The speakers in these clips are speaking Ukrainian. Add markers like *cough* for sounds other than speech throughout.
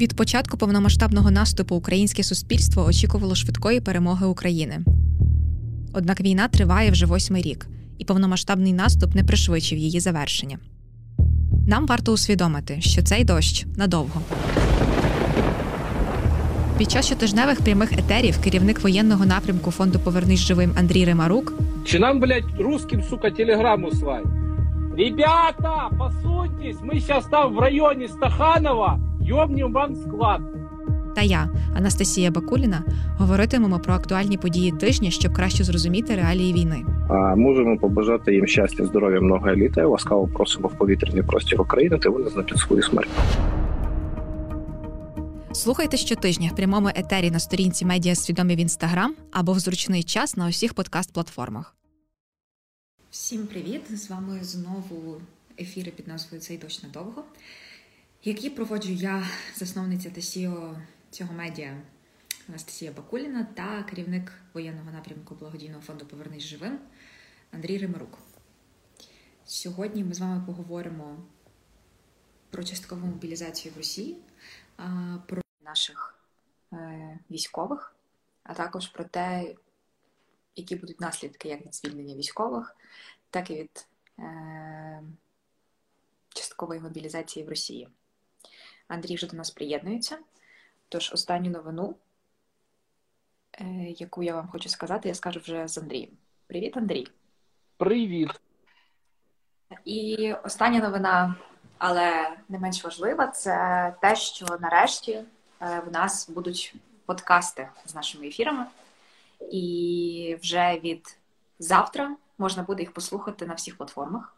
Від початку повномасштабного наступу українське суспільство очікувало швидкої перемоги України. Однак війна триває вже восьмий рік, і повномасштабний наступ не пришвидшив її завершення. Нам варто усвідомити, що цей дощ надовго. Під час щотижневих прямих етерів керівник воєнного напрямку фонду Повернись живим Андрій Римарук Чи нам, блядь, русским, сука, телеграмму слать? Ребята, посуньтесь, мы сейчас там в районе Стаханова ёбнем вам склад. та я, Анастасія Бакуліна, говоритимемо про актуальні події тижня, щоб краще зрозуміти реалії війни. А можемо побажати їм щастя, здоров'я, много літа. Ласкаво просимо в повітряний простір України та визнати свою смерть. Слухайте щотижня в прямому етері на сторінці Медіа Свідомі в Інстаграм або в зручний час на усіх подкаст-платформах. Всім привіт! З вами знову ефіри під назвою Цей дощ надовго, які проводжу я, засновниця та CEO цього медіа Анастасія Бакуліна та керівник воєнного напрямку благодійного фонду Повернись живим Андрій Римарук. Сьогодні ми з вами поговоримо про часткову мобілізацію в Росії, про наших е, військових, а також про те, які будуть наслідки як від звільнення військових, так і від е, часткової мобілізації в Росії. Андрій вже до нас приєднується. Тож останню новину, е, яку я вам хочу сказати, я скажу вже з Андрієм. Привіт, Андрій! Привіт. І остання новина, але не менш важлива, це те, що нарешті е, в нас будуть подкасти з нашими ефірами, і вже від завтра можна буде їх послухати на всіх платформах.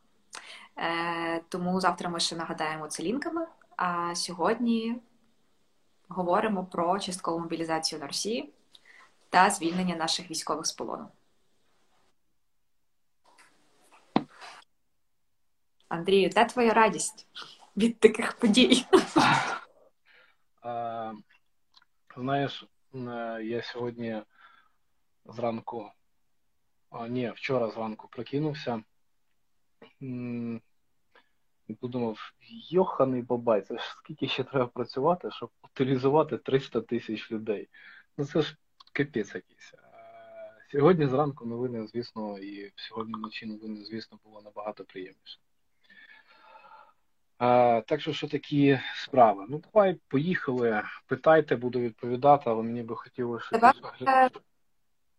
Е, Тому завтра ми ще нагадаємо це лінками. А сьогодні говоримо про часткову мобілізацію на Росії та звільнення наших військових з полону. Андрію, де твоя радість від таких подій? *laughs* Знаєш, е, я сьогодні зранку, ні, вчора зранку прокинувся і подумав, йоханий бабай, це ж скільки ще треба працювати, щоб утилізувати 300 тисяч людей. Ну це ж капець якийсь. Сьогодні зранку новини, звісно, і сьогодні вночі новини, звісно, було набагато приємніше. А, так що, що такі справи? Ну, давай, поїхали. Питайте, буду відповідати, але мені би хотілося, щоб Давай.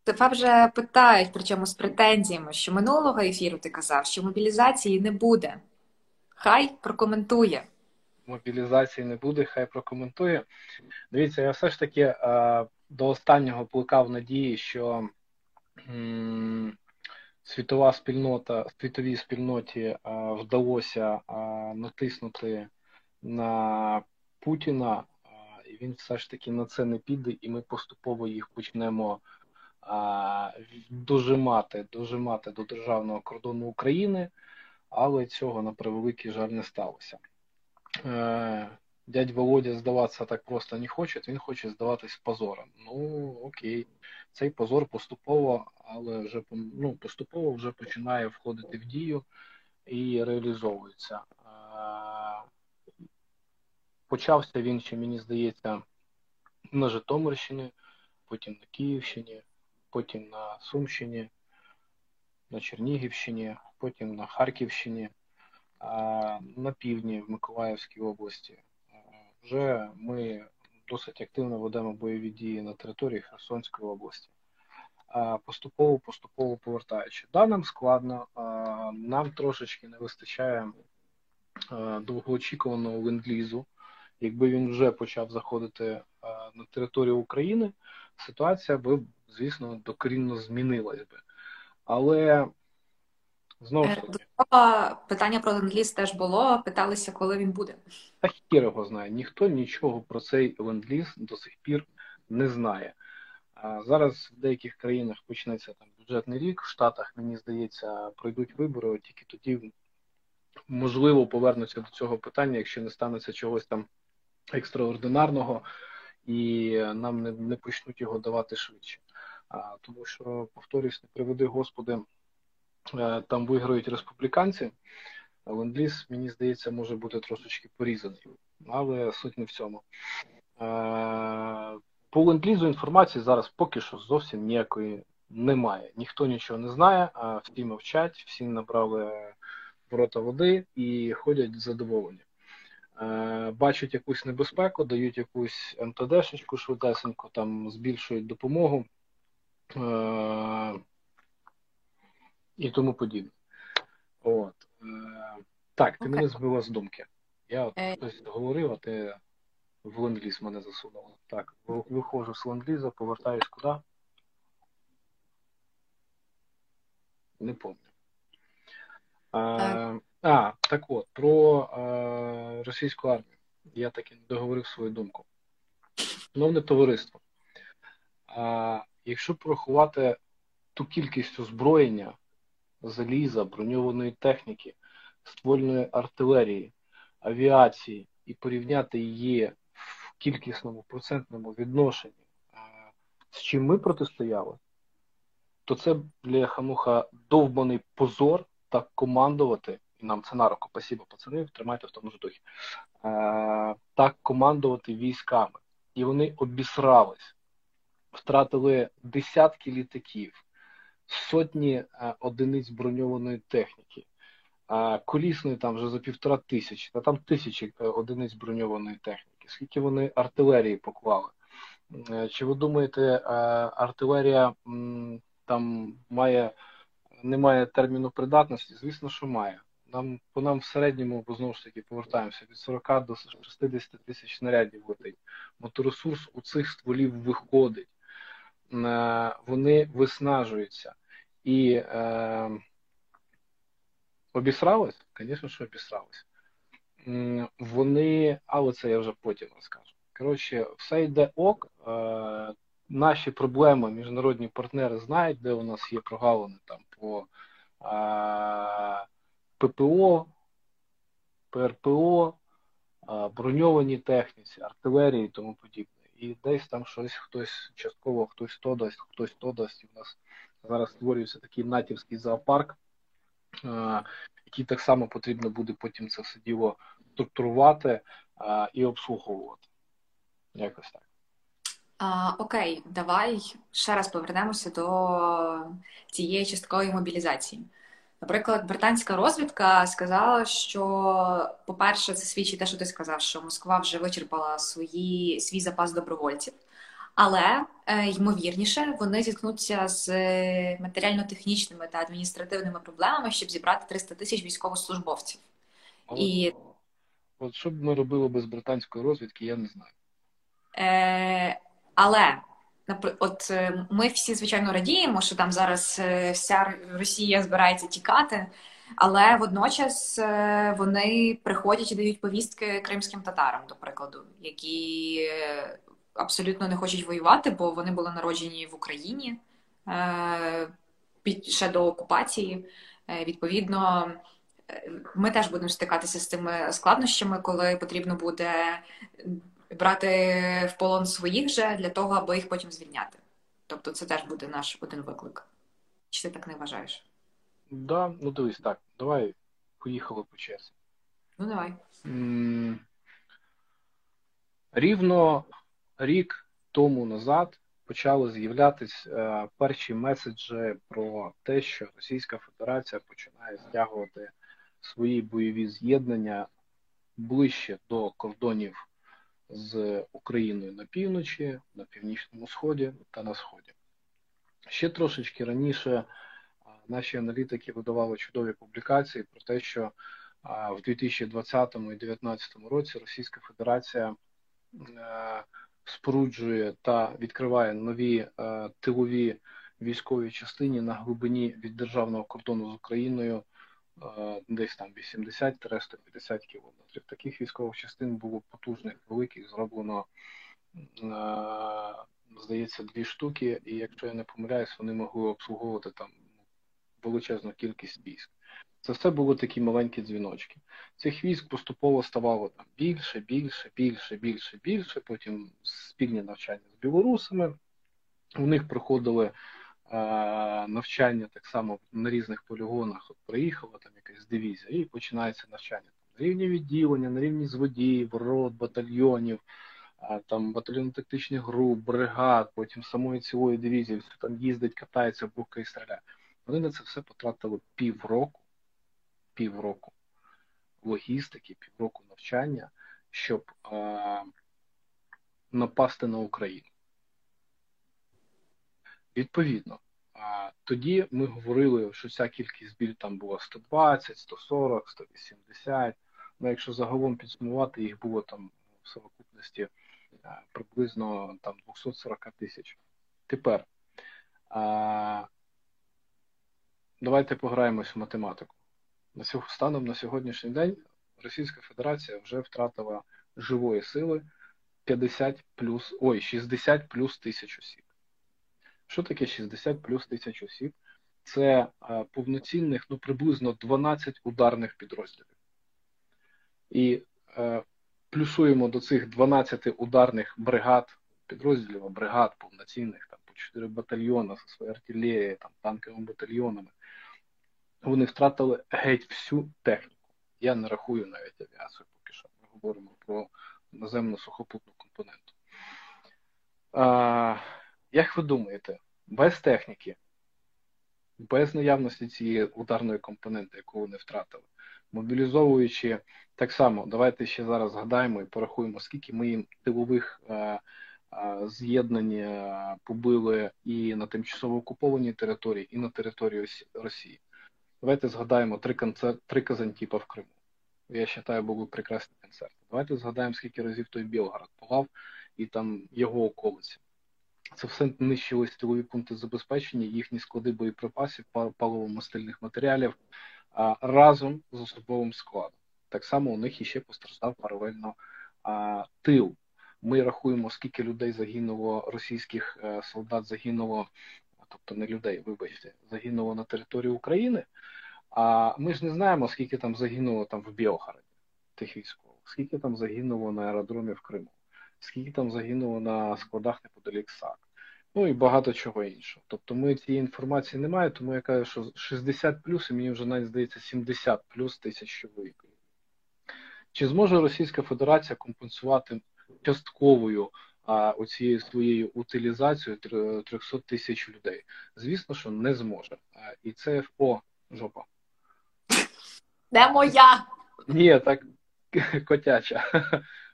Тебе вже питають, причому з претензіями, що минулого ефіру ти казав, що мобілізації не буде. Хай прокоментує. мобілізації не буде, хай прокоментує. Дивіться, я все ж таки е, до останнього плекав надії, що світова спільнота, світовій спільноті е, вдалося е, натиснути на Путіна, і він все ж таки на це не піде, і ми поступово їх почнемо дожимати, дожимати до державного кордону України, але цього на превеликий жаль не сталося. Е, Дядь Володя здаватися так просто не хоче, він хоче здаватись позором. Ну окей, цей позор поступово, але вже ну, поступово вже починає входити в дію і реалізовується. Е, Почався він ще, мені здається, на Житомирщині, потім на Київщині, потім на Сумщині, на Чернігівщині, потім на Харківщині, на півдні в Миколаївській області. Вже ми досить активно ведемо бойові дії на території Херсонської області. Поступово, поступово повертаючи. Да, нам складно, нам трошечки не вистачає довгоочікуваного ленд-лізу. Якби він вже почав заходити на територію України, ситуація би, звісно, докорінно змінилась би. Але знову ж Е, таки, питання про ленд-ліз теж було. Питалися, коли він буде. Та хір його знає. Ніхто нічого про цей ленд-ліз до сих пір не знає. А зараз в деяких країнах почнеться там бюджетний рік, в Штатах, мені здається, пройдуть вибори, тільки тоді можливо повернуться до цього питання, якщо не станеться чогось там екстраординарного, і нам не, не почнуть його давати швидше. А, тому що, повторюсь, не приведи Господи, там виграють республіканці. ленд-ліз, мені здається, може бути трошечки порізаний, але суть не в цьому. Е, по ленд-лізу інформації зараз поки що зовсім ніякої немає. Ніхто нічого не знає, а всі мовчать, всі набрали ворота води і ходять задоволені. Е, бачать якусь небезпеку, дають якусь МТДшечку швидесенько, там збільшують допомогу е, і тому подібне. От. Е, так, ти okay. мене збила з думки. Я от хтось говорив, а ти в ленд-ліз мене засунула. Так, виходжу з ленд-ліза, повертаюсь куди? Не пам'ятаю. А, а, так от, про а, російську армію. Я таки не договорив свою думку. Шановне товариство, а, якщо порахувати ту кількість озброєння, заліза, броньованої техніки, ствольної артилерії, авіації і порівняти її в кількісному процентному відношенні, з чим ми протистояли, то це бляха-муха довбаний позор так командувати, нам це на руку, спасибо, пацани, тримайте в тому ж духі, е, так командувати військами. І вони обісрались, втратили десятки літаків, сотні е, одиниць броньованої техніки, е, колісної там вже за півтора тисячі, та там тисячі е, одиниць броньованої техніки. Скільки вони артилерії поклали? Е, чи ви думаєте, артилерія там має немає терміну придатності, звісно, що має. Нам по нам в середньому, бо знову ж таки повертаємося від 40 до 60 тисяч снарядів летить. Моторесурс у цих стволів виходить, вони виснажуються. І е, обісрались? Звісно, що обісрались. Вони, але це я вже потім розкажу. Коротше, все йде ок. Е, наші проблеми, міжнародні партнери знають, де у нас є прогалини там по а, ППО, ПРПО, а, броньованій техніці, артилерії і тому подібне. І десь там щось хтось частково, хтось то дасть, хтось то дасть. І у нас зараз створюється такий натівський зоопарк, який так само потрібно буде потім це все діло структурувати і обслуговувати. Якось так. А, Окей, давай ще раз повернемося до цієї часткової мобілізації. Наприклад, британська розвідка сказала, що, по-перше, це свідчить те, що ти сказав, що Москва вже вичерпала свої, свій запас добровольців, але е, ймовірніше вони зіткнуться з матеріально-технічними та адміністративними проблемами, щоб зібрати 300 тисяч військовослужбовців. От, І... От що б ми робили без британської розвідки, я не знаю. Е, але от е, ми всі звичайно радіємо, що там зараз е, вся Росія збирається тікати, але водночас е, вони приходять і дають повістки кримським татарам, до прикладу, які абсолютно не хочуть воювати, бо вони були народжені в Україні під ще до окупації. Відповідно, ми теж будемо стикатися з тими складнощами, коли потрібно буде брати в полон своїх же для того, аби їх потім звільняти. Тобто це теж буде наш один виклик. Чи ти так не вважаєш? Так, да, ну дивись так, давай поїхали по черзі. Ну, давай. Рівно рік тому назад почали з'являтися е, перші меседжі про те, що Російська Федерація починає стягувати свої бойові з'єднання ближче до кордонів з Україною на півночі, на північному сході та на сході. Ще трошечки раніше наші аналітики видавали чудові публікації про те, що в 2020 і 2019 році Російська Федерація е, споруджує та відкриває нові е, тилові військові частини на глибині від державного кордону з Україною Е, десь там 80-150 кілометрів. Таких військових частин було потужних, великих, зроблено, е, здається, дві штуки, і якщо я не помиляюсь, вони могли обслуговувати там величезну кількість військ. Це все були такі маленькі дзвіночки. Цих військ поступово ставало там більше, більше, більше, більше, більше. Потім спільні навчання з білорусами. У них проходили навчання так само на різних полігонах от приїхала там якась дивізія, і починається навчання на рівні відділення, на рівні зводіїв, рот, батальйонів, там батальйонно-тактичних груп, бригад, потім самої цілої дивізії, все там їздить, катається, бухкає і стріляє. Вони на це все потратили півроку, півроку логістики, півроку навчання, щоб а, напасти на Україну. Відповідно, тоді ми говорили, що ця кількість біль там була 120, 140, 180. Ну, якщо загалом підсумувати, їх було там в совокупності приблизно там 240 тисяч. Тепер давайте пограємось в математику. На станом на сьогоднішній день Російська Федерація вже втратила живої сили 50 плюс, ой, 60 плюс тисяч осіб. Що таке 60 плюс тисяч осіб? Це повноцінних, ну приблизно 12 ударних підрозділів. І е, плюсуємо до цих 12 ударних бригад, підрозділів, бригад повноцінних, там по 4 батальйони зі своєю артилерією, там танковими батальйонами. Вони втратили геть всю техніку. Я не рахую навіть авіацію поки що. Ми говоримо про наземну сухопутну компоненту. Як ви думаєте, без техніки, без наявності цієї ударної компоненти, яку вони втратили, мобілізовуючи так само, давайте ще зараз згадаємо і порахуємо, скільки ми їм тилових а, а, з'єднань побили і на тимчасово окупованій території, і на території Росії. Давайте згадаємо три концерт, три Казантіпа в Криму. Я вважаю, були прекрасні концерти. Давайте згадаємо, скільки разів той Білгород палав і там його околиці. Це все нищили стілові пункти забезпечення, їхні склади боєприпасів, паливо-мастильних матеріалів а, разом з особовим складом. Так само у них іще постраждав паралельно а, тил. Ми рахуємо, скільки людей загинуло, російських а, е, солдат загинуло, тобто не людей, вибачте, загинуло на території України. А ми ж не знаємо, скільки там загинуло там в Білгороді тих військових, скільки там загинуло на аеродромі в Криму, скільки там загинуло на складах неподалік САК, ну і багато чого іншого. Тобто ми цієї інформації не маємо, тому я кажу, що 60 плюс, і мені вже навіть здається 70 плюс тисяч чоловік. Чи зможе Російська Федерація компенсувати частковою а, оцією своєю утилізацією 300 тисяч людей? Звісно, що не зможе. А, і це о, жопа. Де моя? Ні, так *laughs* котяча.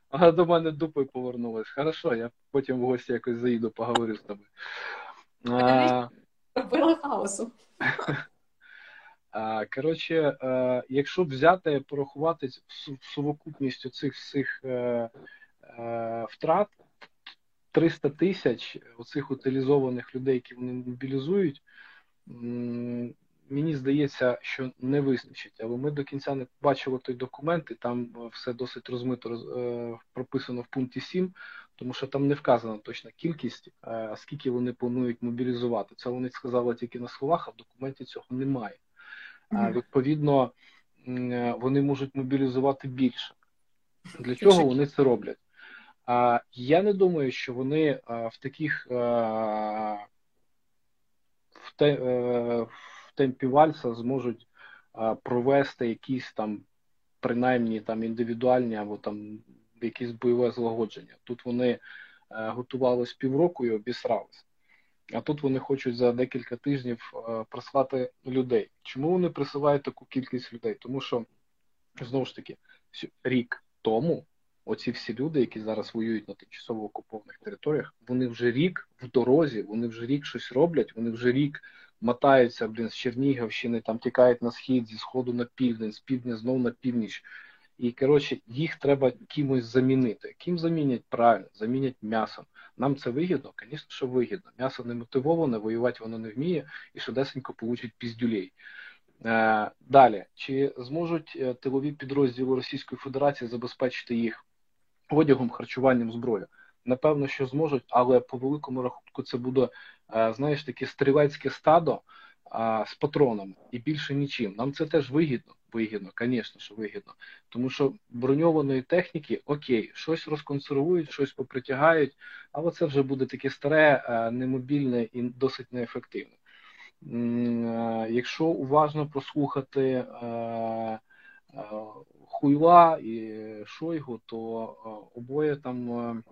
А до мене дупою повернулась. Хорошо, я потім в гості якось заїду, поговорю з тобою. Робили хаосу. *laughs* Коротше, якщо взяти, порахувати сукупністю цих всіх е, е, втрат, 300 тисяч оцих утилізованих людей, які вони мобілізують, мені здається, що не вистачить. Але ми до кінця не бачили той документ, і там е, все досить розмито е, прописано в пункті 7, тому що там не вказана точна кількість, е, скільки вони планують мобілізувати. Це вони сказали тільки на словах, а в документі цього немає. Mm-hmm. Відповідно, вони можуть мобілізувати більше. Для чого вони це роблять? Я не думаю, що вони в таких в те, темпі вальса зможуть провести якісь там, принаймні там індивідуальні або там якісь бойове злагодження. Тут вони е, готувалися півроку і обісралися. А тут вони хочуть за декілька тижнів а, прислати людей. Чому вони присилають таку кількість людей? Тому що знову ж таки рік тому. Оці всі люди, які зараз воюють на тимчасово окупованих територіях, вони вже рік в дорозі, вони вже рік щось роблять, вони вже рік мотаються блін, з Чернігівщини, там тікають на схід, зі сходу на південь, з півдня знов на північ. І коротше, їх треба кимось замінити. Ким замінять правильно, замінять м'ясом. Нам це вигідно, звісно, що вигідно. М'ясо не мотивоване, воювати воно не вміє і швидесенько получить піздюлей. Е, Далі, чи зможуть е, тилові підрозділи Російської Федерації забезпечити їх одягом, харчуванням зброєю? Напевно, що зможуть, але по великому рахунку це буде знаєш, таке стрілецьке стадо а, з патронами і більше нічим. Нам це теж вигідно. Вигідно, звісно, що вигідно. Тому що броньованої техніки, окей, щось розконсервують, щось попритягають, але це вже буде таке старе, немобільне і досить неефективне. Якщо уважно прослухати Хуйла і Шойгу, то обоє там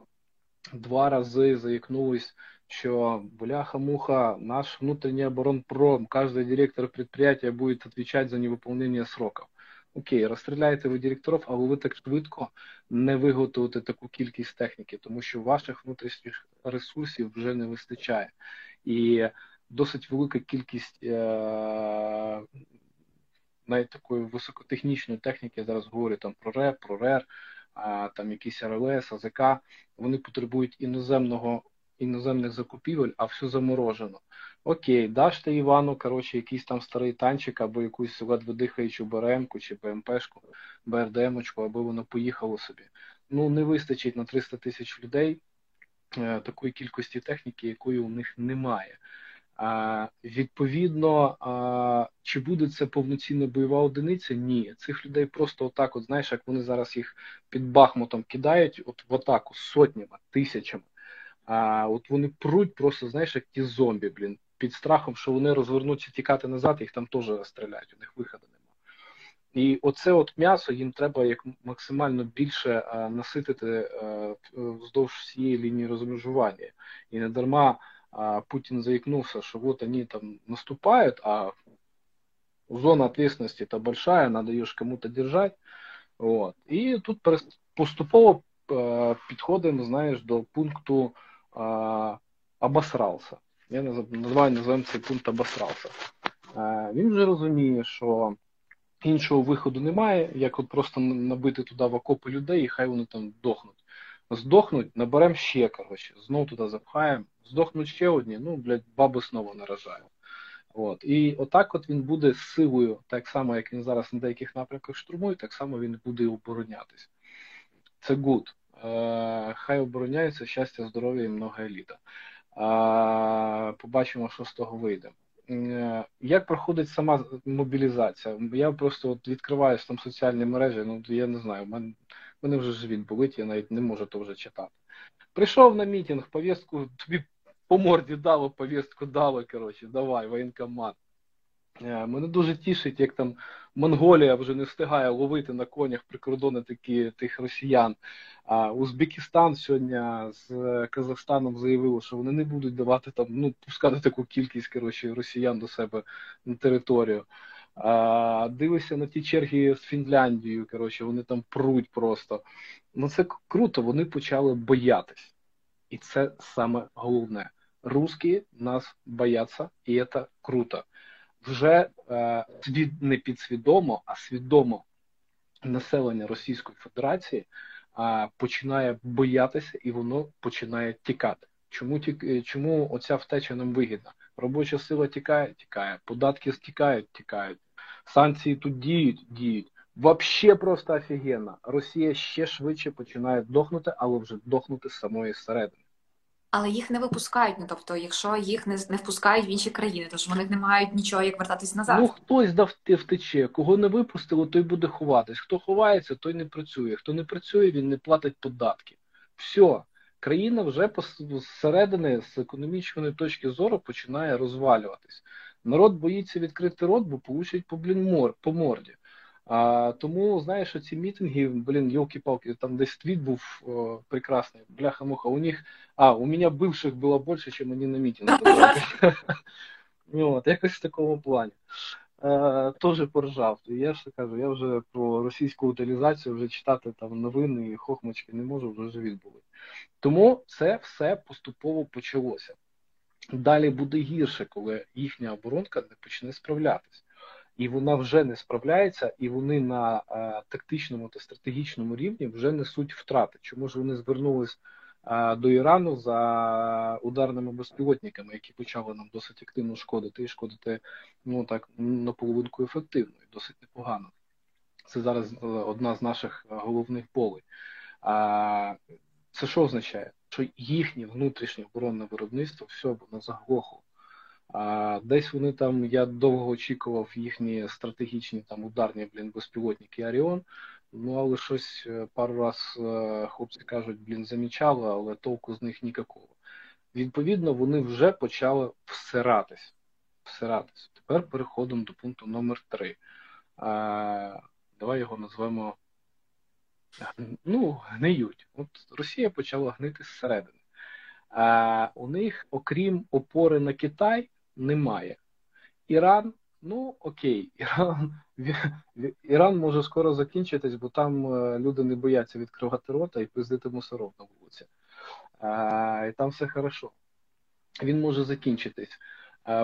два рази заикнулись, що бляха-муха, наш внутренний оборонпром, каждый директор предприятия будет отвечать за невыполнение сроков. Окей, розстріляєте ви директорів, але ви так швидко не виготовите таку кількість техніки, тому що ваших внутрішніх ресурсів вже не вистачає. І досить велика кількість е- навіть такої високотехнічної техніки, я зараз говорю там про РЕП, про РЕР, там якісь РЛС, АЗК, вони потребують іноземного іноземних закупівель, а все заморожено. Окей, даште Івану, коротше, якийсь там старий танчик або якусь ледве дихаючу БРМ-ку чи БМПшку, БРДМочку, аби воно поїхало собі. Ну, не вистачить на 300 тисяч людей е, такої кількості техніки, якої у них немає. А, Відповідно, а, чи буде це повноцінна бойова одиниця? Ні. Цих людей просто отак, от знаєш, як вони зараз їх під Бахмутом кидають, от в атаку сотнями, тисячами. А от вони пруть просто, знаєш, як ті зомбі, блін, під страхом, що вони розвернуться тікати назад, їх там теж стріляють, у них виходу немає. І оце от м'ясо їм треба як максимально більше а, наситити а, вздовж всієї лінії розмежування. І не дарма а, Путін заікнувся, що от вони там наступають, а зона ответственности то большая, надо ее кому-то держать. От. І тут поступово підходимо, знаєш, до пункту а, обосрався. Я називаю називаємо цей пункт обосрався. А, він вже розуміє, що іншого виходу немає, як от просто набити туди в окопи людей, і хай вони там здохнуть. Здохнуть, наберемо ще, коротше, знову туди запхаємо, здохнуть ще одні, ну, блядь, баби знову нарожають. От. І отак от він буде силою, так само, як він зараз на деяких напрямках штурмує, так само він буде оборонятись. Це good. Е, хай обороняються щастя, здоров'я і многая літа. Побачимо, що з того вийде. Е, як проходить сама мобілізація? Я просто от відкриваю там соціальні мережі, ну я не знаю, в мене, мене вже живіт болить, я навіть не можу то вже читати. Прийшов на мітинг, повістку, тобі по морді дало, повістку дало, коротше, давай, воєнкомат. Е, мене дуже тішить, як там Монголія вже не встигає ловити на конях прикордони такі тих росіян. А Узбекистан сьогодні з Казахстаном заявив, що вони не будуть давати там, ну пускати таку кількість коротше, росіян до себе на територію. А, Дивися на ті черги з Фінляндією. Коротше, вони там пруть просто. Ну це круто. Вони почали боятись, і це саме головне. Русські нас бояться, і це круто вже е, не підсвідомо, а свідомо населення Російської Федерації починає боятися і воно починає тікати. Чому е, чому оця втеча нам вигідна? Робоча сила тікає, тікає, податки стікають, тікають, санкції тут діють, діють. Вообще просто офігенно. Росія ще швидше починає дохнути, але вже дохнути з самої середини але їх не випускають. Ну тобто, якщо їх не не впускають в інші країни, то ж вони не мають нічого як вертатись назад. Ну хтось дав втече, кого не випустило, той буде ховатись. Хто ховається, той не працює. Хто не працює, він не платить податки. Все. Країна вже зсередини, з економічної точки зору починає розвалюватись. Народ боїться відкрити рот, бо получать по блін мор по морді. А, Тому, знаєш, ці мітинги, блін, йолки-палки, там десь твіт був о, прекрасний, бляха-муха. У них, а, у мене бивших було більше, ніж вони на мітингах. Ну, от, якось в такому плані. Е, Теж поржав. Я ж кажу, я вже про російську утилізацію вже читати там новини і хохмочки не можу, вже живіт були. Тому це все поступово почалося. Далі буде гірше, коли їхня оборонка не почне справлятися і вона вже не справляється, і вони на е, тактичному та стратегічному рівні вже несуть втрати. Чому ж вони звернулись е, до Ірану за ударними безпілотниками, які почали нам досить активно шкодити і шкодити ну так на половинку ефективно і досить непогано. Це зараз е, одна з наших головних полей. Це що означає? Що їхнє внутрішнє оборонне виробництво все воно заглохло. А десь вони там, я довго очікував їхні стратегічні там ударні блін, безпілотники Аріон. Ну, але щось е, пару раз е, хлопці кажуть, блін, замічали, але толку з них ніякого. Відповідно, вони вже почали всиратись. всиратися. Тепер переходимо до пункту номер 3 А, Давай його назвемо ну, гниють. От Росія почала гнити зсередини. А, У них, окрім опори на Китай, немає. Іран, ну окей, *laughs* Іран Іран може скоро закінчитись, бо там е, люди не бояться відкривати рота і пиздити мусоров на вулиці. А, І там все хорошо. Він може закінчитись.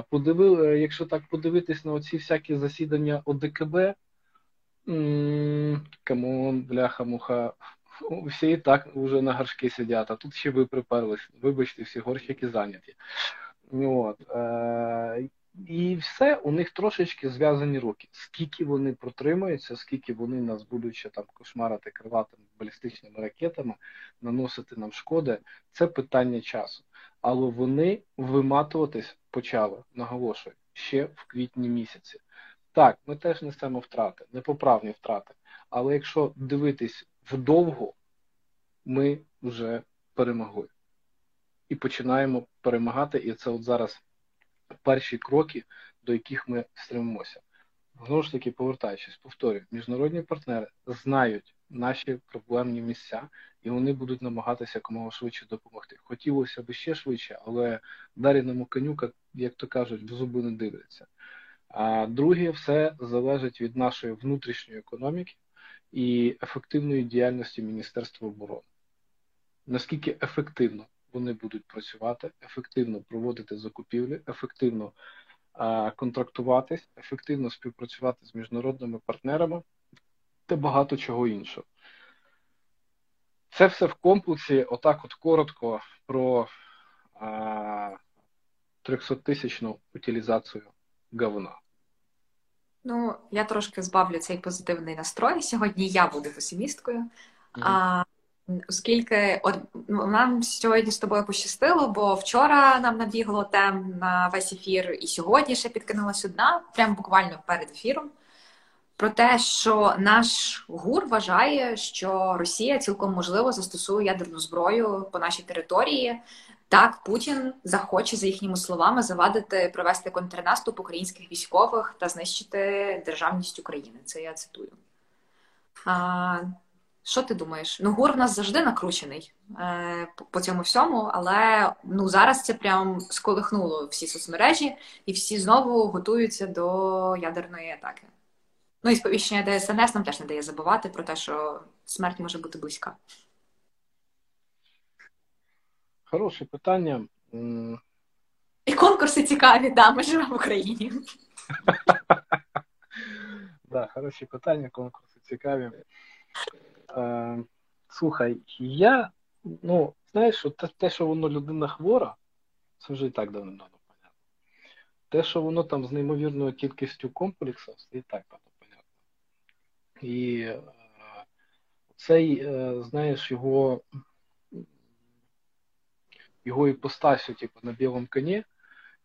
Подивив, е, якщо так подивитись на оці всякі засідання ОДКБ, come on, бляха-муха, *laughs* всі і так вже на горшки сидять, а тут ще ви приперлись. Вибачте, всі горщики зайняті. От. Е, і все, у них трошечки зв'язані руки. Скільки вони протримаються, скільки вони нас будуть ще там кошмарити крилатими балістичними ракетами, наносити нам шкоди, це питання часу. Але вони виматуватись почали, наголошую, ще в квітні місяці. Так, ми теж несемо втрати, непоправні втрати. Але якщо дивитись вдовго, ми вже перемогли. І починаємо перемагати, і це от зараз перші кроки, до яких ми стремимося. Знову ж таки, повертаючись, повторюю, міжнародні партнери знають наші проблемні місця, і вони будуть намагатися якомога швидше допомогти. Хотілося б ще швидше, але даріному конюка, як то кажуть, в зуби не дивляться. А друге, все залежить від нашої внутрішньої економіки і ефективної діяльності Міністерства оборони. Наскільки ефективно вони будуть працювати, ефективно проводити закупівлі, ефективно а, контрактуватись, ефективно співпрацювати з міжнародними партнерами та багато чого іншого. Це все в комплексі, отак, от коротко, про 300-тисячну утилізацію говна. Ну, я трошки збавлю цей позитивний настрой. Сьогодні я буду песимісткою. Mm-hmm. А Оскільки от ну, нам сьогодні з тобою пощастило, бо вчора нам набігло тем на весь ефір, і сьогодні ще підкинулась одна, прямо буквально перед ефіром, про те, що наш гур вважає, що Росія цілком можливо застосує ядерну зброю по нашій території. Так, Путін захоче, за їхніми словами, завадити провести контрнаступ українських військових та знищити державність України. Це я цитую. А, Що ти думаєш? Ну, гур в нас завжди накручений е, по цьому всьому, але ну зараз це прям сколихнуло всі соцмережі, і всі знову готуються до ядерної атаки. Ну і сповіщення ДСНС нам теж не дає забувати про те, що смерть може бути близька. Хороше питання. І конкурси цікаві, да, ми живемо в Україні. *laughs* Да, хороші питання, конкурси цікаві. Е, Слухай, я, ну, знаєш, що те, що воно людина хвора, це вже і так давно понятно. Те, що воно там з неймовірною кількістю комплексів, це і так давно понятно. І е, цей, е, знаєш, його його іпостасю, типу, на білому коні,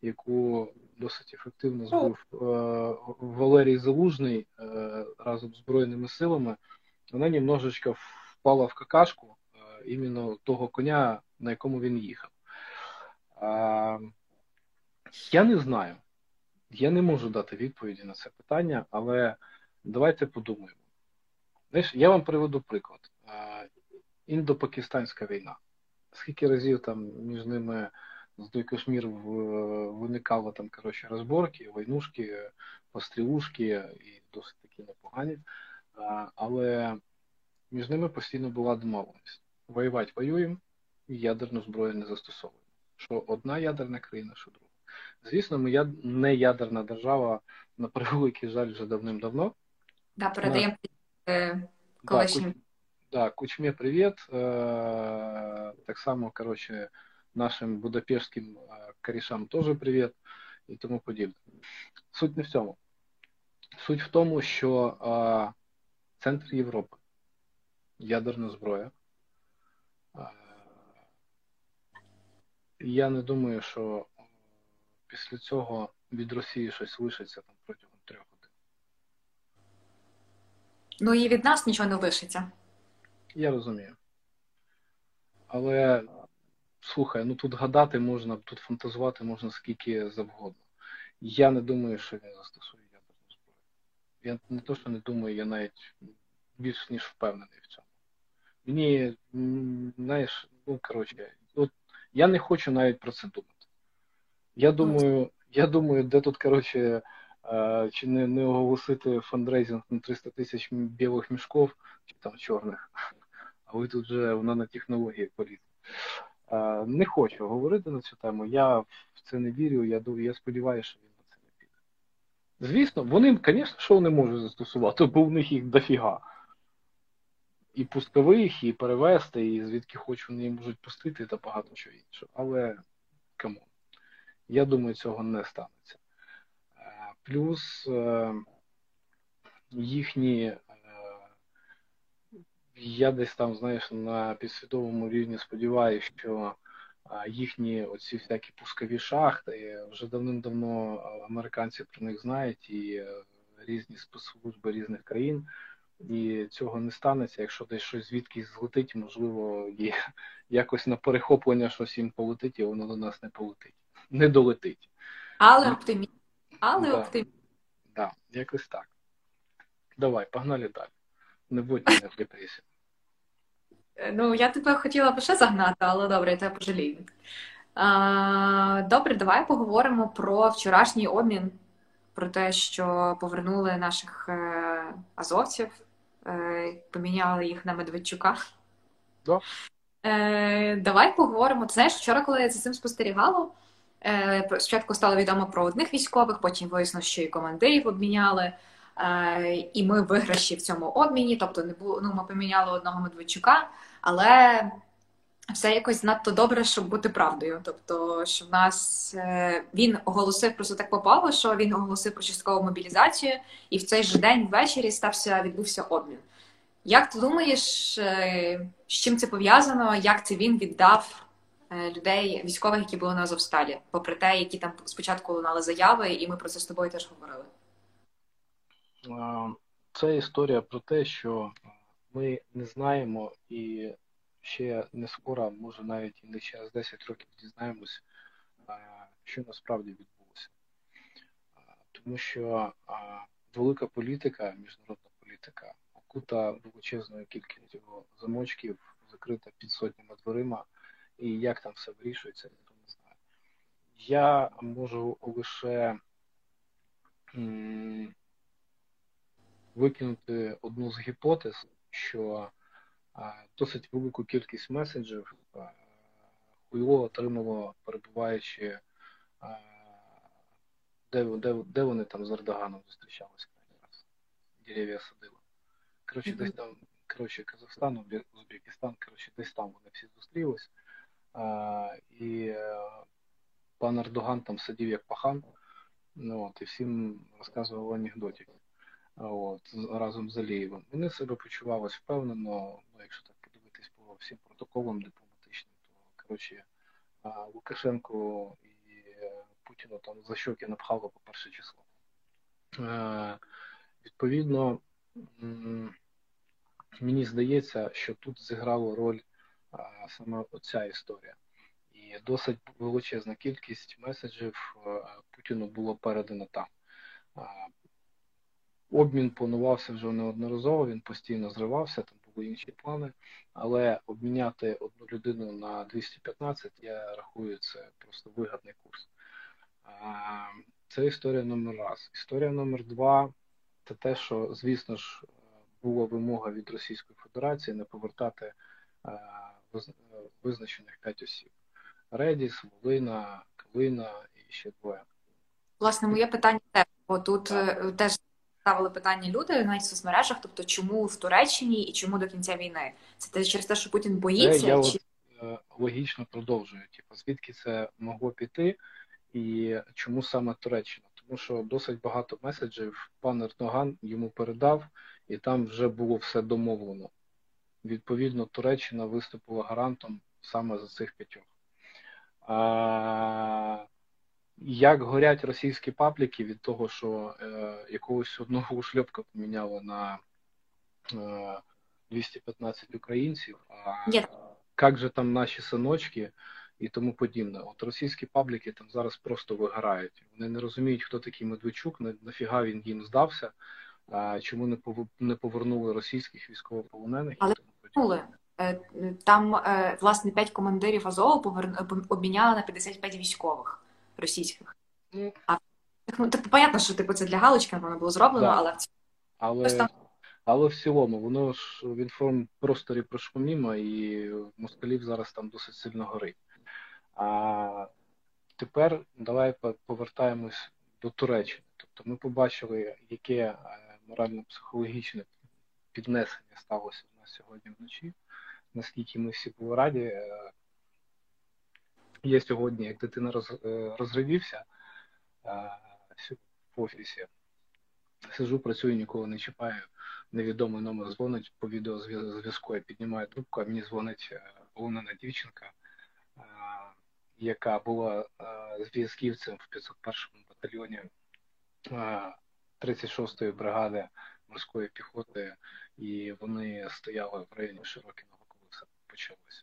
яку досить ефективно збив Валерій Залужний разом з Збройними силами, вона немножечко впала в какашку е, іменно того коня, на якому він їхав. Я не знаю. Я не можу дати відповіді на це питання, але давайте подумаємо. Знаєш, Я вам приведу приклад. Індо-пакистанська війна скільки разів там між ними з той кошмір виникало там коротше, розборки, войнушки, пострілушки і досить такі непогані. Але між ними постійно була домовленість. Воювати воюємо і ядерну зброю не застосовуємо. Що одна ядерна країна, що друга. Звісно, ми не ядерна держава, на превеликий жаль, вже давним-давно. Да, передаємо е, колишнім. Да, Кучме привет. Э, так само, короче, нашим будапештським э, корішам теж привіт і тому подібне. Суть не в цьому. Суть в тому, що центр Європи, ядерна зброя. Я не думаю, що після цього від Росії щось лишиться там протягом трьох годин. Ну і від нас нічого не лишиться. Я розумію. Але слухай, ну тут гадати можна, тут фантазувати можна скільки завгодно. Я не думаю, що він застосує. Я не то, що не думаю, я навіть більш ніж впевнений в цьому. Мені, знаєш, ну коротше, от я не хочу навіть про це думати. Я думаю, я думаю, де тут, коротше, чи не не оголосити фандрейзинг на 300 тисяч білих мішков, чи там чорних, а ви тут вже вона на технології політ. Не хочу говорити на цю тему. Я в це не вірю. Я я сподіваюся, що він на це не піде. Звісно, вони, звісно, що вони можуть застосувати, бо в них їх дофіга. І пускових, і перевести, і звідки хоч вони можуть пустити, та багато чого іншого. Але come on. Я думаю, цього не станеться. Е, плюс е, їхні, е, я десь там, знаєш, на підсвідомому рівні сподіваюся, що їхні оці всякі пускові шахти вже давним-давно американці про них знають і різні спецслужби різних країн. І цього не станеться, якщо десь щось звідкись злетить, можливо, є *laughs* якось на перехоплення щось їм полетить, і воно до нас не полетить не долетить. Але оптимізм. Але да. оптимізм. Да, якось так. Давай, погнали далі. Не будь мене в депресії. Е, ну, я тебе хотіла б ще загнати, але добре, я тебе пожалію. Добре, давай поговоримо про вчорашній обмін, про те, що повернули наших е, азовців, е, поміняли їх на Медведчука. Да. Давай поговоримо. Ти знаєш, вчора, коли я за цим спостерігала, спочатку стало відомо про одних військових, потім вияснилось, що і командирів обміняли, і ми виграші в цьому обміні. Тобто, не було ну, ми поміняли одного Медведчука, але все якось надто добре, щоб бути правдою. Тобто, що в нас е, він оголосив просто так попало, що він оголосив про часткову мобілізацію, і в цей же день ввечері стався відбувся обмін. Як ти думаєш, з чим це пов'язано? Як це він віддав Е, людей, військових, які були на Азовсталі, попри те, які там спочатку лунали заяви, і ми про це з тобою теж говорили. Це історія про те, що ми не знаємо і ще не скоро, може навіть і не через 10 років дізнаємось, що насправді відбулося. Тому що велика політика, міжнародна політика, окута величезною кількістю замочків, закрита під сотнями дверима і як там все вирішується, ніхто не знає. Я можу лише викинути одну з гіпотез, що досить велику кількість меседжів хуйло отримало, перебуваючи, де, де, де вони там з Ердоганом зустрічалися раз. Дерев'я садили. Коротше, mm-hmm. десь там, коротше, Казахстан, Узбекистан, коротше, десь там вони всі зустрілись і е, пан Ердоган там сидів як пахан, ну, от, і всім розказував анекдотів от, разом з Алієвим. Вони себе почували впевнено, ну, якщо так подивитись по всім протоколам дипломатичним, то коротше Лукашенко і е, Путіну там за щоки напхало по перше число. Е, Відповідно, мені здається, що тут зіграло роль саме оця історія. І досить величезна кількість меседжів Путіну було передано там. Обмін планувався вже неодноразово, він постійно зривався, там були інші плани, але обміняти одну людину на 215, я рахую, це просто вигадний курс. Це історія номер раз. Історія номер два це те, що, звісно ж, була вимога від Російської Федерації не повертати визначених п'ять осіб: Редіс, Волина, Калина і ще двоє. Власне, моє питання теж, бо тут е, теж ставили питання люди навіть в соцмережах, тобто чому в Туреччині і чому до кінця війни? Це те через те, що Путін боїться? Я чи... от, е, логічно продовжую. Типу, звідки це могло піти, і чому саме Туреччина? Тому що досить багато меседжів пан Ердоган йому передав, і там вже було все домовлено. Відповідно, Туреччина виступила гарантом саме за цих п'ятьох. А, Як горять російські пабліки від того, що е, якогось одного шльопка поміняло на е, 215 українців, а yeah. як же там наші синочки, і тому подібне. От російські пабліки там зараз просто вигорають. Вони не розуміють, хто такий Медведчук, нафіга він їм здався, а чому не не повернули російських військовополонених Але повернули. Е, там е, власне п'ять командирів Азову обміняли на 55 військових російських. Mm. А ну типу, понятно, що типу це для галочки, воно було зроблено, да. але в цьому але але в цілому воно ж в інформпросторі пройшло мімо, і москалів зараз там досить сильно горить. А тепер давай повертаємось до Туреччини. Тобто ми побачили, яке е, морально-психологічне піднесення сталося у нас сьогодні вночі, наскільки ми всі були раді. Е, я сьогодні, як дитина роз, е, розривівся в офісі, сижу, працюю, ніколи не чіпаю. Невідомий номер дзвонить по відеозв'язку, я піднімаю трубку, а мені дзвонить полонена дівчинка яка була зв'язківцем в 501 батальйоні 36-ї бригади морської піхоти, і вони стояли в районі Широкіного, коли все почалося.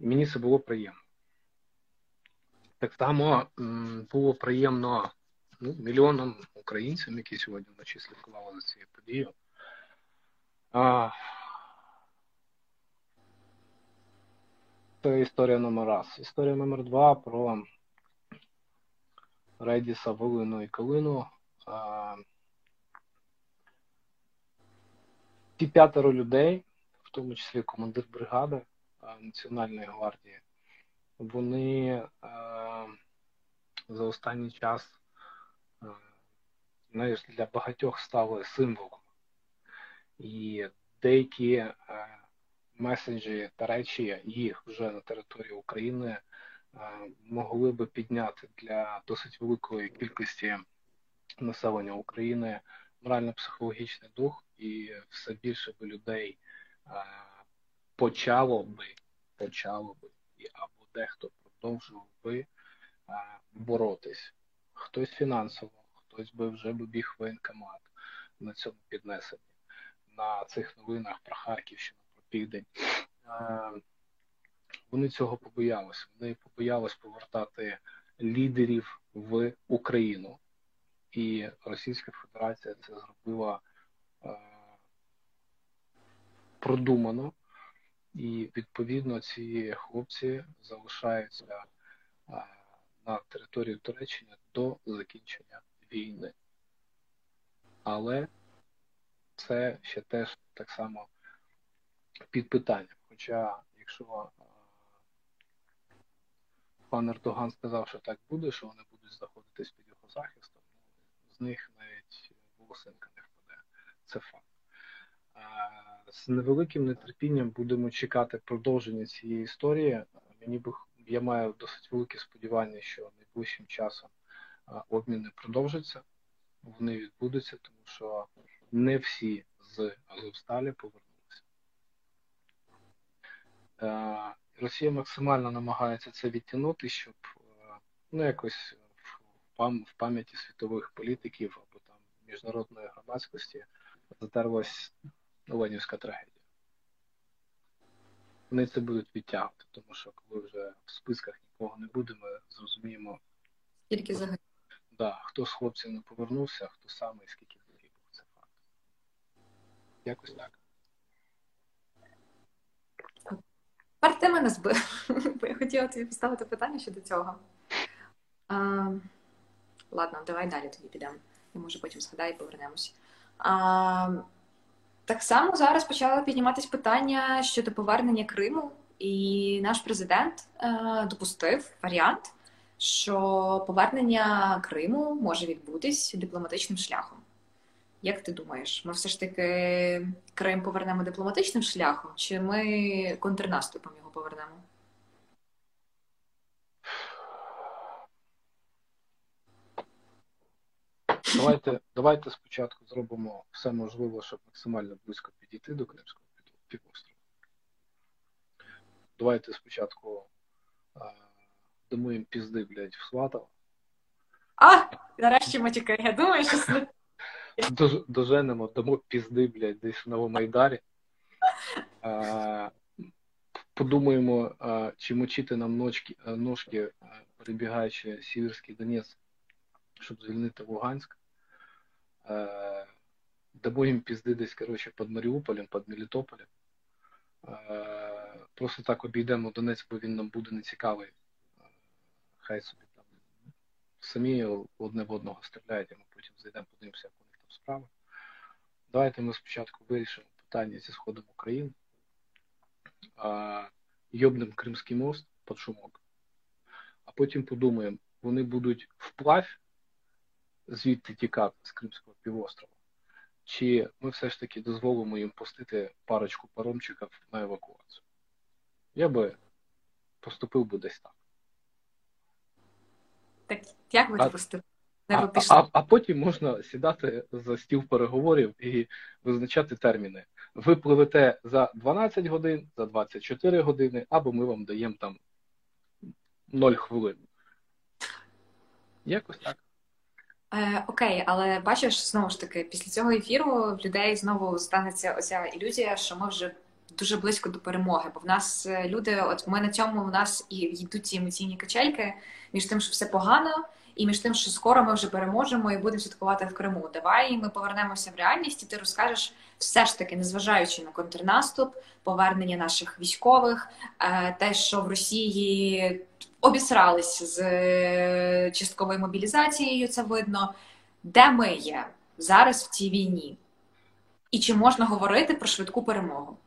Мені це було приємно. Так само було приємно ну, мільйонам українцям, які сьогодні вночі слідкували за цією подією. Це історія номер раз. Історія номер два про Редіса, Волину і Калину. Ті п'ятеро людей, в тому числі командир бригади Національної гвардії, вони за останній час знаєш, для багатьох стали символом. І деякі messages 'і та речі їх вже на території України е, могли би підняти для досить великої кількості населення України морально-психологічний дух, і все більше би людей е, почало би, почало би, або дехто продовжував би е, боротись. Хтось фінансово, хтось би вже би біг воєнкомат на цьому піднесенні. На цих новинах про Харківщину про південь. Вони цього побоялися. Вони побоялись повертати лідерів в Україну. І Російська Федерація це зробила продумано, і відповідно ці хлопці залишаються на території Туреччини до закінчення війни. Але це ще теж так само під питанням. Хоча, якщо пан Ердоган сказав, що так буде, що вони будуть знаходитись під його захистом, ну, з них навіть волосинка не впаде. Це факт. З невеликим нетерпінням будемо чекати продовження цієї історії. Мені би я маю досить велике сподівання, що найближчим часом обміни продовжаться, вони відбудуться, тому що не всі з Азовсталі повернуться. Е, Росія максимально намагається це відтягнути, щоб е, ну, якось в пам'яті світових політиків або там міжнародної громадськості затерлась Оленівська трагедія. Вони це будуть відтягувати, тому що коли вже в списках нікого не буде, ми зрозуміємо, скільки загиблих. Да, хто з хлопців не повернувся, хто саме і скільки загиблих. Це факт. Якось так. Тепер ти мене збив, бо я хотіла тобі поставити питання щодо цього. А, Ладно, давай далі тоді підемо. Я може потім згадаю і повернемось. А, Так само зараз почало підніматися питання щодо повернення Криму, і наш президент е, допустив варіант, що повернення Криму може відбутись дипломатичним шляхом. Як ти думаєш, ми все ж таки Крим повернемо дипломатичним шляхом, чи ми контрнаступом його повернемо? Давайте давайте спочатку зробимо все можливе, щоб максимально близько підійти до Кримського півострова. Давайте спочатку а, дамо їм пізди, блядь, в Сватово. А, нарешті матюка. Я думаю, що доженемо, дамо пізди, блядь, десь в Новомайдарі. подумаємо, чи мочити нам ножки, ножки перебігаючи Сіверський Донець, щоб звільнити Луганськ. Дамо їм пізди десь коротше, під Маріуполем, під Мелітополем. Просто так обійдемо Донець, бо він нам буде нецікавий. Хай собі там самі одне в одного стріляють, а ми потім зайдемо, подивимося, як у них там справи. Давайте ми спочатку вирішимо питання зі Сходом України, йобнемо Кримський мост під шумок, а потім подумаємо, вони будуть вплавь звідти тікати з Кримського півострова, чи ми все ж таки дозволимо їм пустити парочку паромчиків на евакуацію. Я би поступив би десь так. Так як ви поступили? А, а, а потім можна сідати за стіл переговорів і визначати терміни. Ви пливете за 12 годин, за 24 години, або ми вам даємо там 0 хвилин. Якось так. Е, Окей, але бачиш, знову ж таки, після цього ефіру в людей знову станеться оця ілюзія, що ми вже дуже близько до перемоги. Бо в нас е, люди, от ми на цьому в нас і йдуть ці емоційні качельки між тим, що все погано і між тим, що скоро ми вже переможемо і будемо святкувати в Криму. Давай ми повернемося в реальність, і ти розкажеш все ж таки, незважаючи на контрнаступ, повернення наших військових, е, те, що в Росії обісрались з е, частковою мобілізацією, це видно. Де ми є зараз в цій війні? І чи можна говорити про швидку перемогу?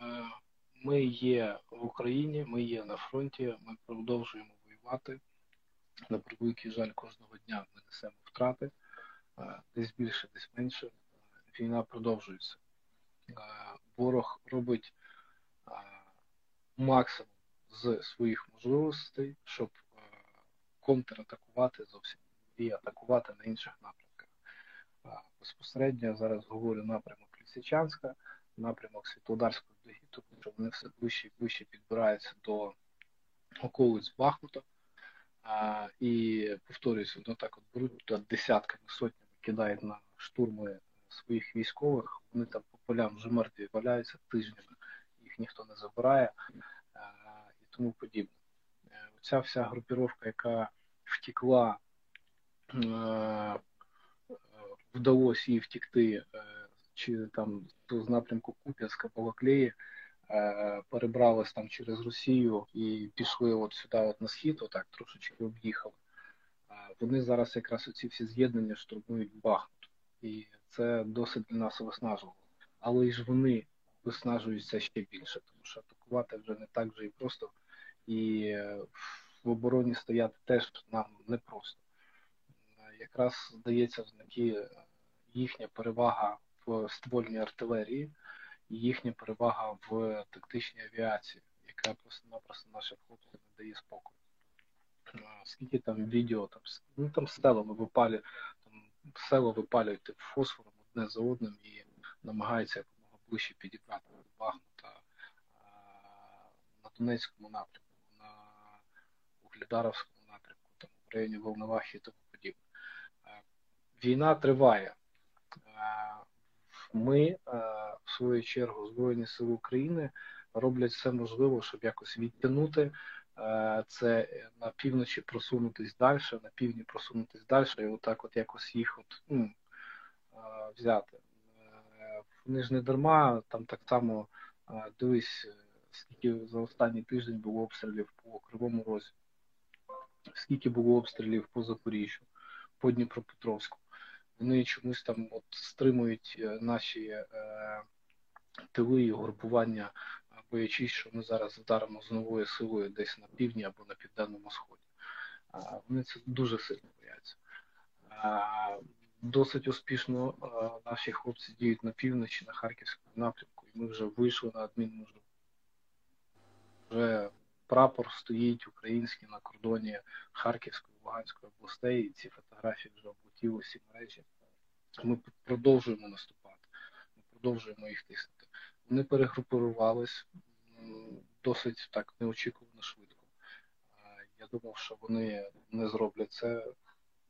Е, ми є в Україні, ми є на фронті, ми продовжуємо воювати. На превеликий жаль, кожного дня ми несемо втрати, десь більше, десь менше. Війна продовжується. Ворог робить максимум з своїх можливостей, щоб контратакувати зовсім і атакувати на інших напрямках. Безпосередньо я зараз говорю напрямок Лісичанська, напрямок Світлодарської дуги, тому що вони все ближче і ближче підбираються до околиць Бахмута. А, І повторююсь, ну так от беруть десятками, сотнями кидають на штурми своїх військових. Вони там по полям вже мертві валяються тижнями, їх ніхто не забирає тому подібне. Е, Ця вся групіровка, яка втекла, вдалося їй втекти, е, чи там з напрямку Куп'янська, Балаклеї, Е, перебрались там через Росію і пішли от сюди, от на схід, отак трошечки об'їхали. Е, вони зараз якраз оці всі з'єднання штурмують Бахмут. І це досить для нас виснажливо. Але ж вони виснажуються ще більше, тому що атакувати вже не так вже і просто. І в обороні стояти теж нам непросто. Е, якраз здається, знаки їхня перевага в ствольній артилерії і їхня перевага в тактичній авіації, яка просто-напросто нашим хлопцям не дає спокою. Скільки там відео, там ну там селами випалі, там село випалюють фосфором одне за одним і намагаються якомога ближче підібрати Бахмута на Донецькому напрямку, на напрямку, там в районі Волновахи і тому подібне. Війна триває. Ми, е, в свою чергу, Збройні Сили України роблять все можливе, щоб якось відтягнути е, це на півночі просунутись далі, на півдні просунутись далі, і отак от якось їх от, ну, е, взяти. Вони ж не дарма, там так само дивись, скільки за останній тиждень було обстрілів по Кривому Розі, скільки було обстрілів по Запоріжжю, по Дніпропетровську вони чомусь там от стримують е, наші е, тили і групування, боячись, що ми зараз вдаримо з новою силою десь на півдні або на південному сході. Вони це дуже сильно бояться. Досить успішно наші хлопці діють на півночі, на Харківському напрямку, і ми вже вийшли на адмінмежу. Вже прапор стоїть український на кордоні Харківської, Луганської областей, і ці фотографії вже облетіли усі мережі. Ми продовжуємо наступати, ми продовжуємо їх тиснути. Вони перегрупувались досить так неочікувано швидко. Я думав, що вони не зроблять це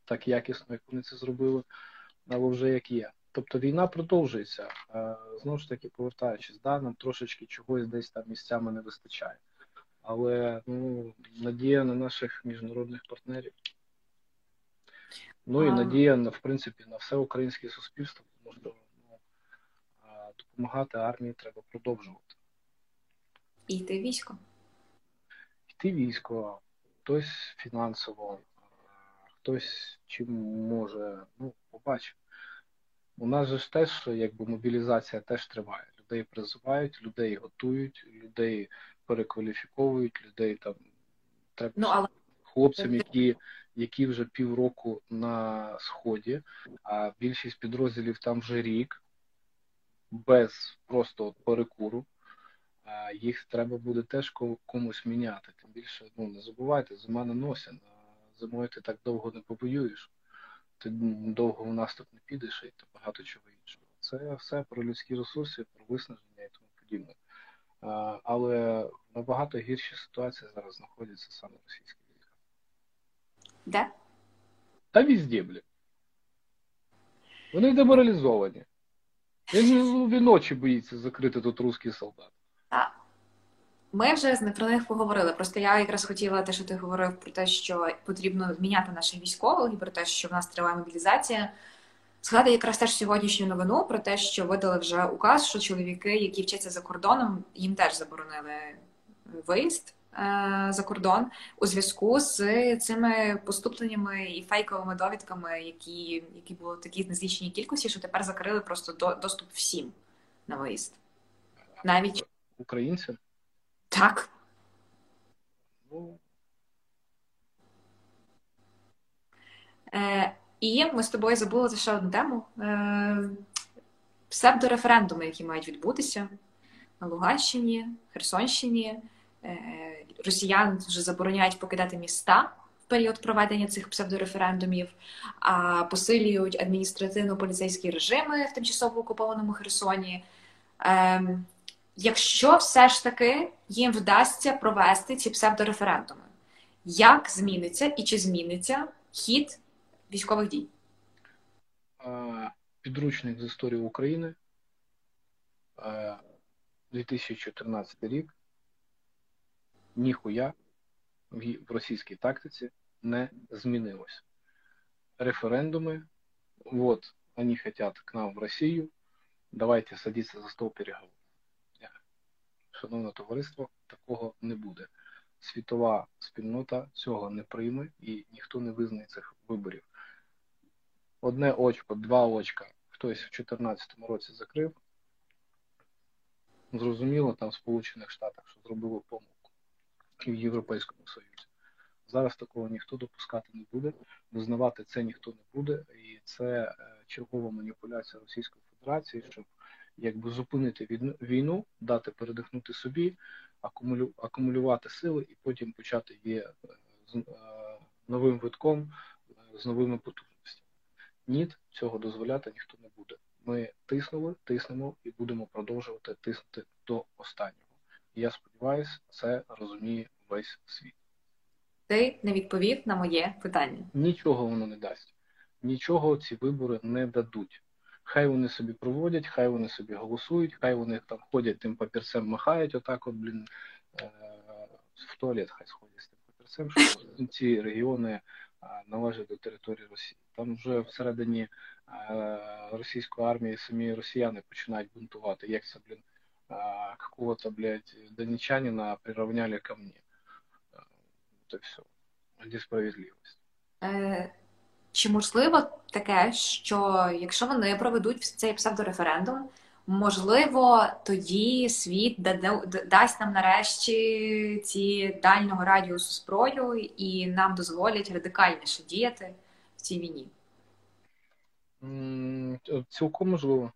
так якісно, як вони це зробили, але вже як є. Тобто війна продовжується. Знову ж таки, повертаючись, да, нам трошечки чогось десь там місцями не вистачає. Але ну, надія на наших міжнародних партнерів. Ну і надія на в принципі на все українське суспільство, тому що ну, допомагати армії треба продовжувати. І йти військо. Йти військо, хтось фінансово, хтось чим може, ну, побачимо. У нас же ж теж якби мобілізація теж триває. Людей призивають, людей готують, людей перекваліфіковують, людей там треба ну, але... хлопцям, які які вже півроку на сході, а більшість підрозділів там вже рік, без просто перекуру. Їх треба буде теж комусь міняти. Тим більше, ну не забувайте, зима не носять. Зимою ти так довго не побоюєш ти довго в наступ не підеш і багато чого іншого. Це все про людські ресурси, про виснаження і тому подібне. Але набагато гірші ситуації зараз знаходяться саме російські війська. Де? Та візді, блін. Вони деморалізовані. Він ночі боїться закрити тут русський солдат. Ми вже про них поговорили. Просто я якраз хотіла те, що ти говорив про те, що потрібно зміняти наших військових і про те, що в нас триває мобілізація. Згадати якраз теж сьогоднішню новину про те, що видали вже указ, що чоловіки, які вчаться за кордоном, їм теж заборонили виїзд е- за кордон у зв'язку з цими поступленнями і фейковими довідками, які які були такі незлічені кількості, що тепер закрили просто до, доступ всім на виїзд. Навіть українцям. Так. Ну. Е, І ми з тобою забули за ще одну тему. Е, Псевдореферендуми, які мають відбутися на Луганщині, Херсонщині. Е, Росіян вже забороняють покидати міста в період проведення цих псевдореферендумів, а посилюють адміністративно-поліцейські режими в тимчасово окупованому Херсоні. Е, якщо все ж таки їм вдасться провести ці псевдореферендуми, як зміниться і чи зміниться хід військових дій? Підручник з історії України 2014 рік. Ніхуя в російській тактиці не змінилось. Референдуми, вот, они хотят к нам в Россию, давайте садиться за стол переговоров шановне товариство, такого не буде. Світова спільнота цього не прийме і ніхто не визнає цих виборів. Одне очко, два очка хтось в 2014 році закрив. Зрозуміло, там в Сполучених Штатах, що зробили помилку і в Європейському Союзі. Зараз такого ніхто допускати не буде, визнавати це ніхто не буде, і це е, чергова маніпуляція Російської Федерації, щоб якби зупинити війну, дати передихнути собі, акумулю, акумулювати сили і потім почати її е, з е, новим витком, з новими потужностями. Ні, цього дозволяти ніхто не буде. Ми тиснули, тиснемо і будемо продовжувати тиснути до останнього. Я сподіваюся, це розуміє весь світ. Ти не відповів на моє питання. Нічого воно не дасть. Нічого ці вибори не дадуть. Хай вони собі проводять, хай вони собі голосують, хай вони там ходять тим папірцем, махають отак, от, блін, е, в туалет хай сходять з тим папірцем, що ці регіони належать до території Росії. Там вже всередині е, російської армії самі росіяни починають бунтувати. Як це, блін, какого-то, блядь, донечанина приравняли ко мне. Это все. Где справедливость? Чи можливо таке, що якщо вони проведуть цей псевдореферендум, можливо, тоді світ дасть нам нарешті ці дальнього радіусу зброю і нам дозволять радикальніше діяти в цій війні? Цілком можливо.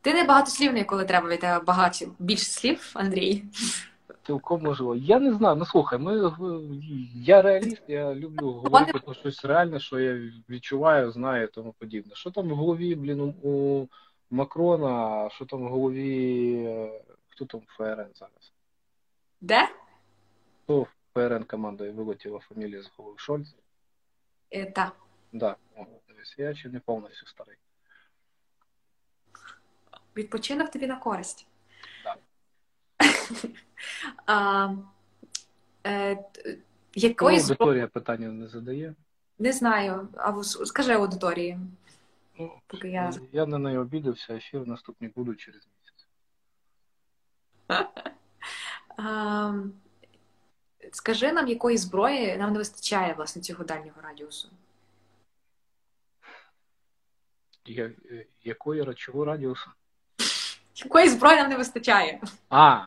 Ти не багатослівний, коли треба від тебе багато більше слів, Андрій цілком можливо. Я не знаю, ну слухай, ми я реаліст, я люблю говорити про щось реальне, що я відчуваю, знаю і тому подібне. Що там в голові, блін, у Макрона, що там в голові. Хто там в ФРН зараз? Де? Хто в ФРН командою вилетіла фамілія з голови Шольц? Е, Так. Да. Тобто я ще не повністю старий. Відпочинок тобі на користь. А, е, якої зброї... аудиторія питання не задає? Не знаю, або скажи аудиторії. Ну, Поки я... я на неї обідався, ефір наступні будуть через місяць. *laughs* А, скажи нам, якої зброї нам не вистачає власне цього дальнього радіусу? Я, е, якої речового радіусу? *laughs* Якої зброї нам не вистачає? А,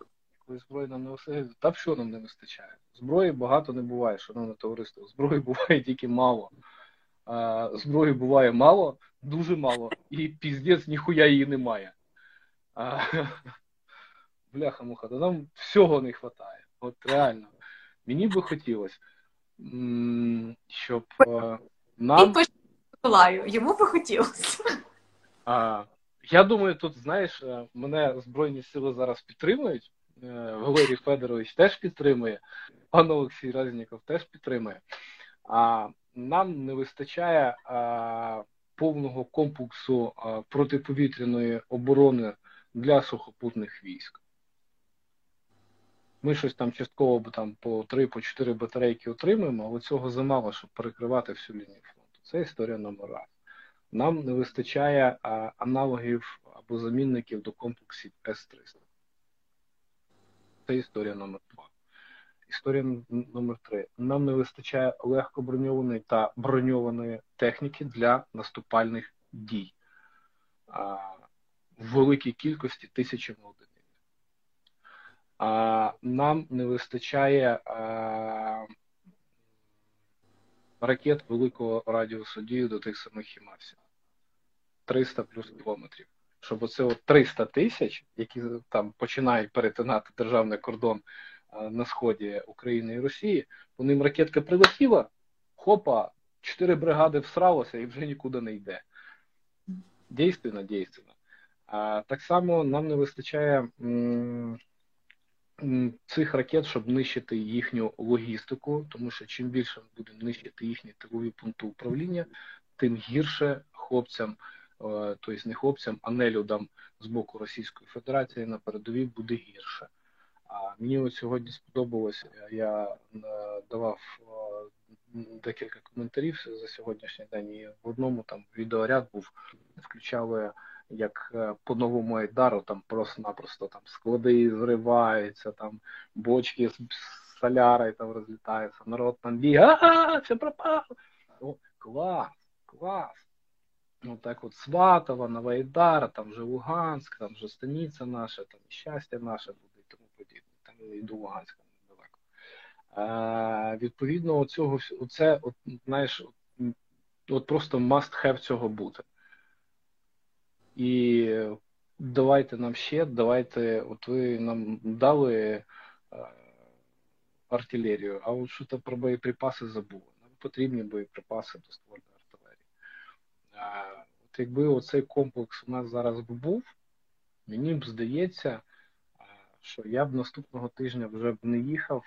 якої зброї нам не вистачає? Та що нам не вистачає? Зброї багато не буває, шановне товариство. Зброї *laughs* буває тільки мало. А, Зброї буває мало, дуже мало, і піздець ніхуя її немає. А, *laughs* Бляха муха, то нам всього не вистачає. От реально. Мені би хотілося, щоб нам. Миколаю, йому би хотілося. А, Я думаю, тут, знаєш, мене Збройні сили зараз підтримують. Валерій Федорович теж підтримує, пан Олексій Разніков теж підтримує. А нам не вистачає а, повного комплексу а, протиповітряної оборони для сухопутних військ. Ми щось там частково там, по 3-4 батарейки отримуємо, але цього замало, щоб перекривати всю лінію фронту. Це історія номер раз. Нам не вистачає а, аналогів або замінників до комплексів С-300. Це історія номер два. Історія номер три. Нам не вистачає легкоброньованої та броньованої техніки для наступальних дій в великій кількості тисячами одиниць. А, Нам не вистачає а, ракет великого радіусу дії до тих самих хімарсів. 300 плюс кілометрів. Щоб оце от 300 тисяч, які там починають перетинати державний кордон на сході України і Росії, по ним ракетка прилетіла, хопа, чотири бригади всралося і вже нікуди не йде. Дійственно, дійственно. А так само нам не вистачає м- м- цих ракет, щоб нищити їхню логістику, тому що чим більше ми будемо нищити їхні тилові пункти управління, тим гірше хлопцям, тобто не хлопцям, а не людям з боку Російської Федерації на передовій буде гірше. А мені от сьогодні сподобалось, я давав декілька коментарів за сьогоднішній день. І в одному там відеоряд був, включали як по новому Айдару, там просто-напросто там склади зриваються, там бочки з солярою там розлітаються, народ там бігає, все пропало. О, клас, клас. Ну так от Сватова, Новоайдар, там же Луганськ, там же станиця наша, там щастя наше буде і тому подібне. Там і до Луганська недалеко. А, Відповідно, оцього, оце, от, знаєш, от, просто must have цього бути. І давайте нам ще, давайте, от ви нам дали а, артилерію, а от що то про боєприпаси забули. Нам потрібні боєприпаси до ствольної От якби оцей комплекс у нас зараз б був, мені б здається, що я б наступного тижня вже б не їхав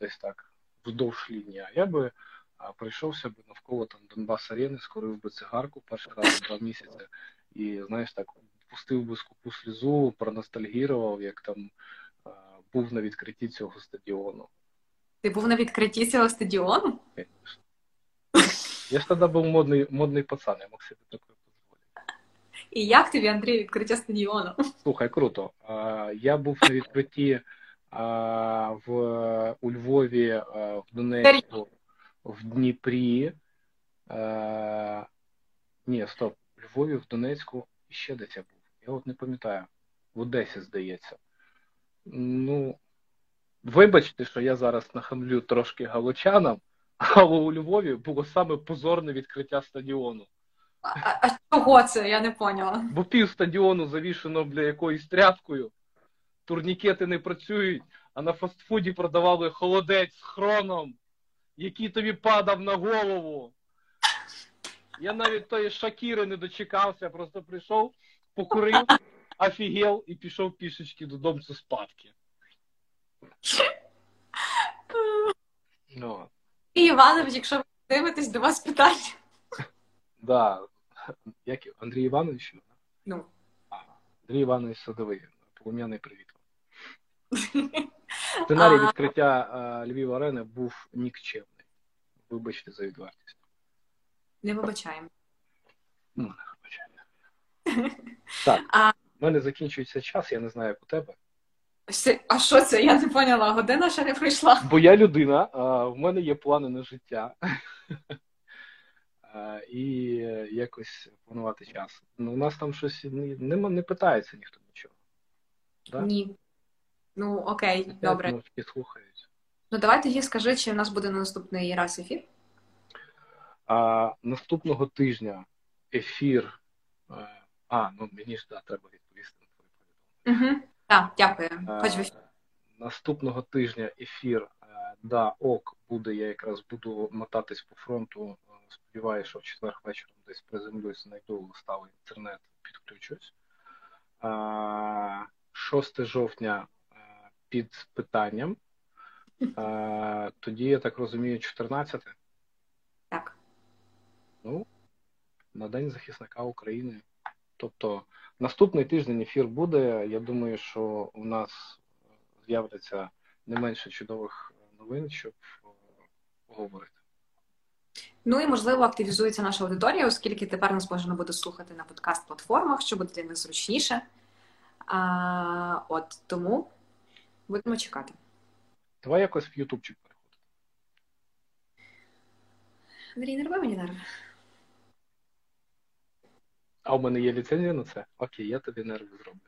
десь так вздовж лінії, а я би прийшовся б навколо там Донбас Арени, скорив би цигарку перший раз два місяці і, знаєш, так, пустив би скупу слізу, проностальгірував, як там був на відкритті цього стадіону. Ти був на відкритті цього стадіону? Я ж тоді був модний модний пацан, я мог собі таке дозволити. І як тобі, Андрій, відкриття стадіону? Слухай, круто. Я був на відкритті в у Львові, в Донецьку, в Дніпрі. Ні, стоп, в Львові, в Донецьку і ще десь я був. Я от не пам'ятаю. В Одесі, здається. Ну, вибачте, що я зараз нахамлю трошки галичанам. Але у Львові було саме позорне відкриття стадіону. А, а чого це? Я не поняла. Бо пів стадіону завішено бля якоюсь тряпкою, турнікети не працюють, а на фастфуді продавали холодець з хроном, який тобі падав на голову. Я навіть тої шакіри не дочекався, просто прийшов, покурив, офігел і пішов пішечки додому з спадки. *laughs* Ну. І Іванович, якщо ви дивитесь, до вас питання. Да. Як Андрій Іванович? Ну. Андрій Іванович Садовий. Полум'яний привіт. *laughs* Сценарій відкриття Львів Арени був нікчемний. Вибачте за відвертість. Не вибачаємо. Ну, не вибачаємо. Так. *laughs* У мене закінчується час, я не знаю, як у тебе. А що це? Я не поняла, година ще не прийшла. Бо я людина, а в мене є плани на життя. *laughs* І якось планувати час. Ну, у нас там щось не не, питається ніхто нічого. Да? Ні. Ну, окей, Опять добре. Мовчки слухають. Ну, давай тоді скажи, чи в нас буде на наступний раз ефір? А, Наступного тижня ефір. А, ну мені ж да, треба відповісти на твоє повідомлення. Угу. Так, дякую. Хоч ви... Наступного тижня ефір. Да, ок, буде. Я якраз буду мотатись по фронту. Сподіваюся, що в четвер вечором десь приземлюсь, знайду сталий інтернет, підключусь. 6 жовтня під питанням. Тоді, я так розумію, 14. Так. Ну, на День захисника України. Тобто наступний тиждень ефір буде. Я думаю, що у нас з'являться не менше чудових новин, щоб поговорити. Ну і можливо активізується наша аудиторія, оскільки тепер нас можна буде слухати на подкаст-платформах, що буде для них зручніше. А, От тому будемо чекати. Давай якось в Ютубчик переходити. Андрій, не роби мені нерви. А у мене є ліцензія на це? Окей, я тобі нерви зроблю.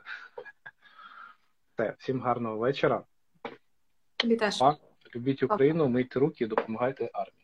Те, всім гарного вечора. Тобі теж. Любіть Україну, мийте руки і допомагайте армії.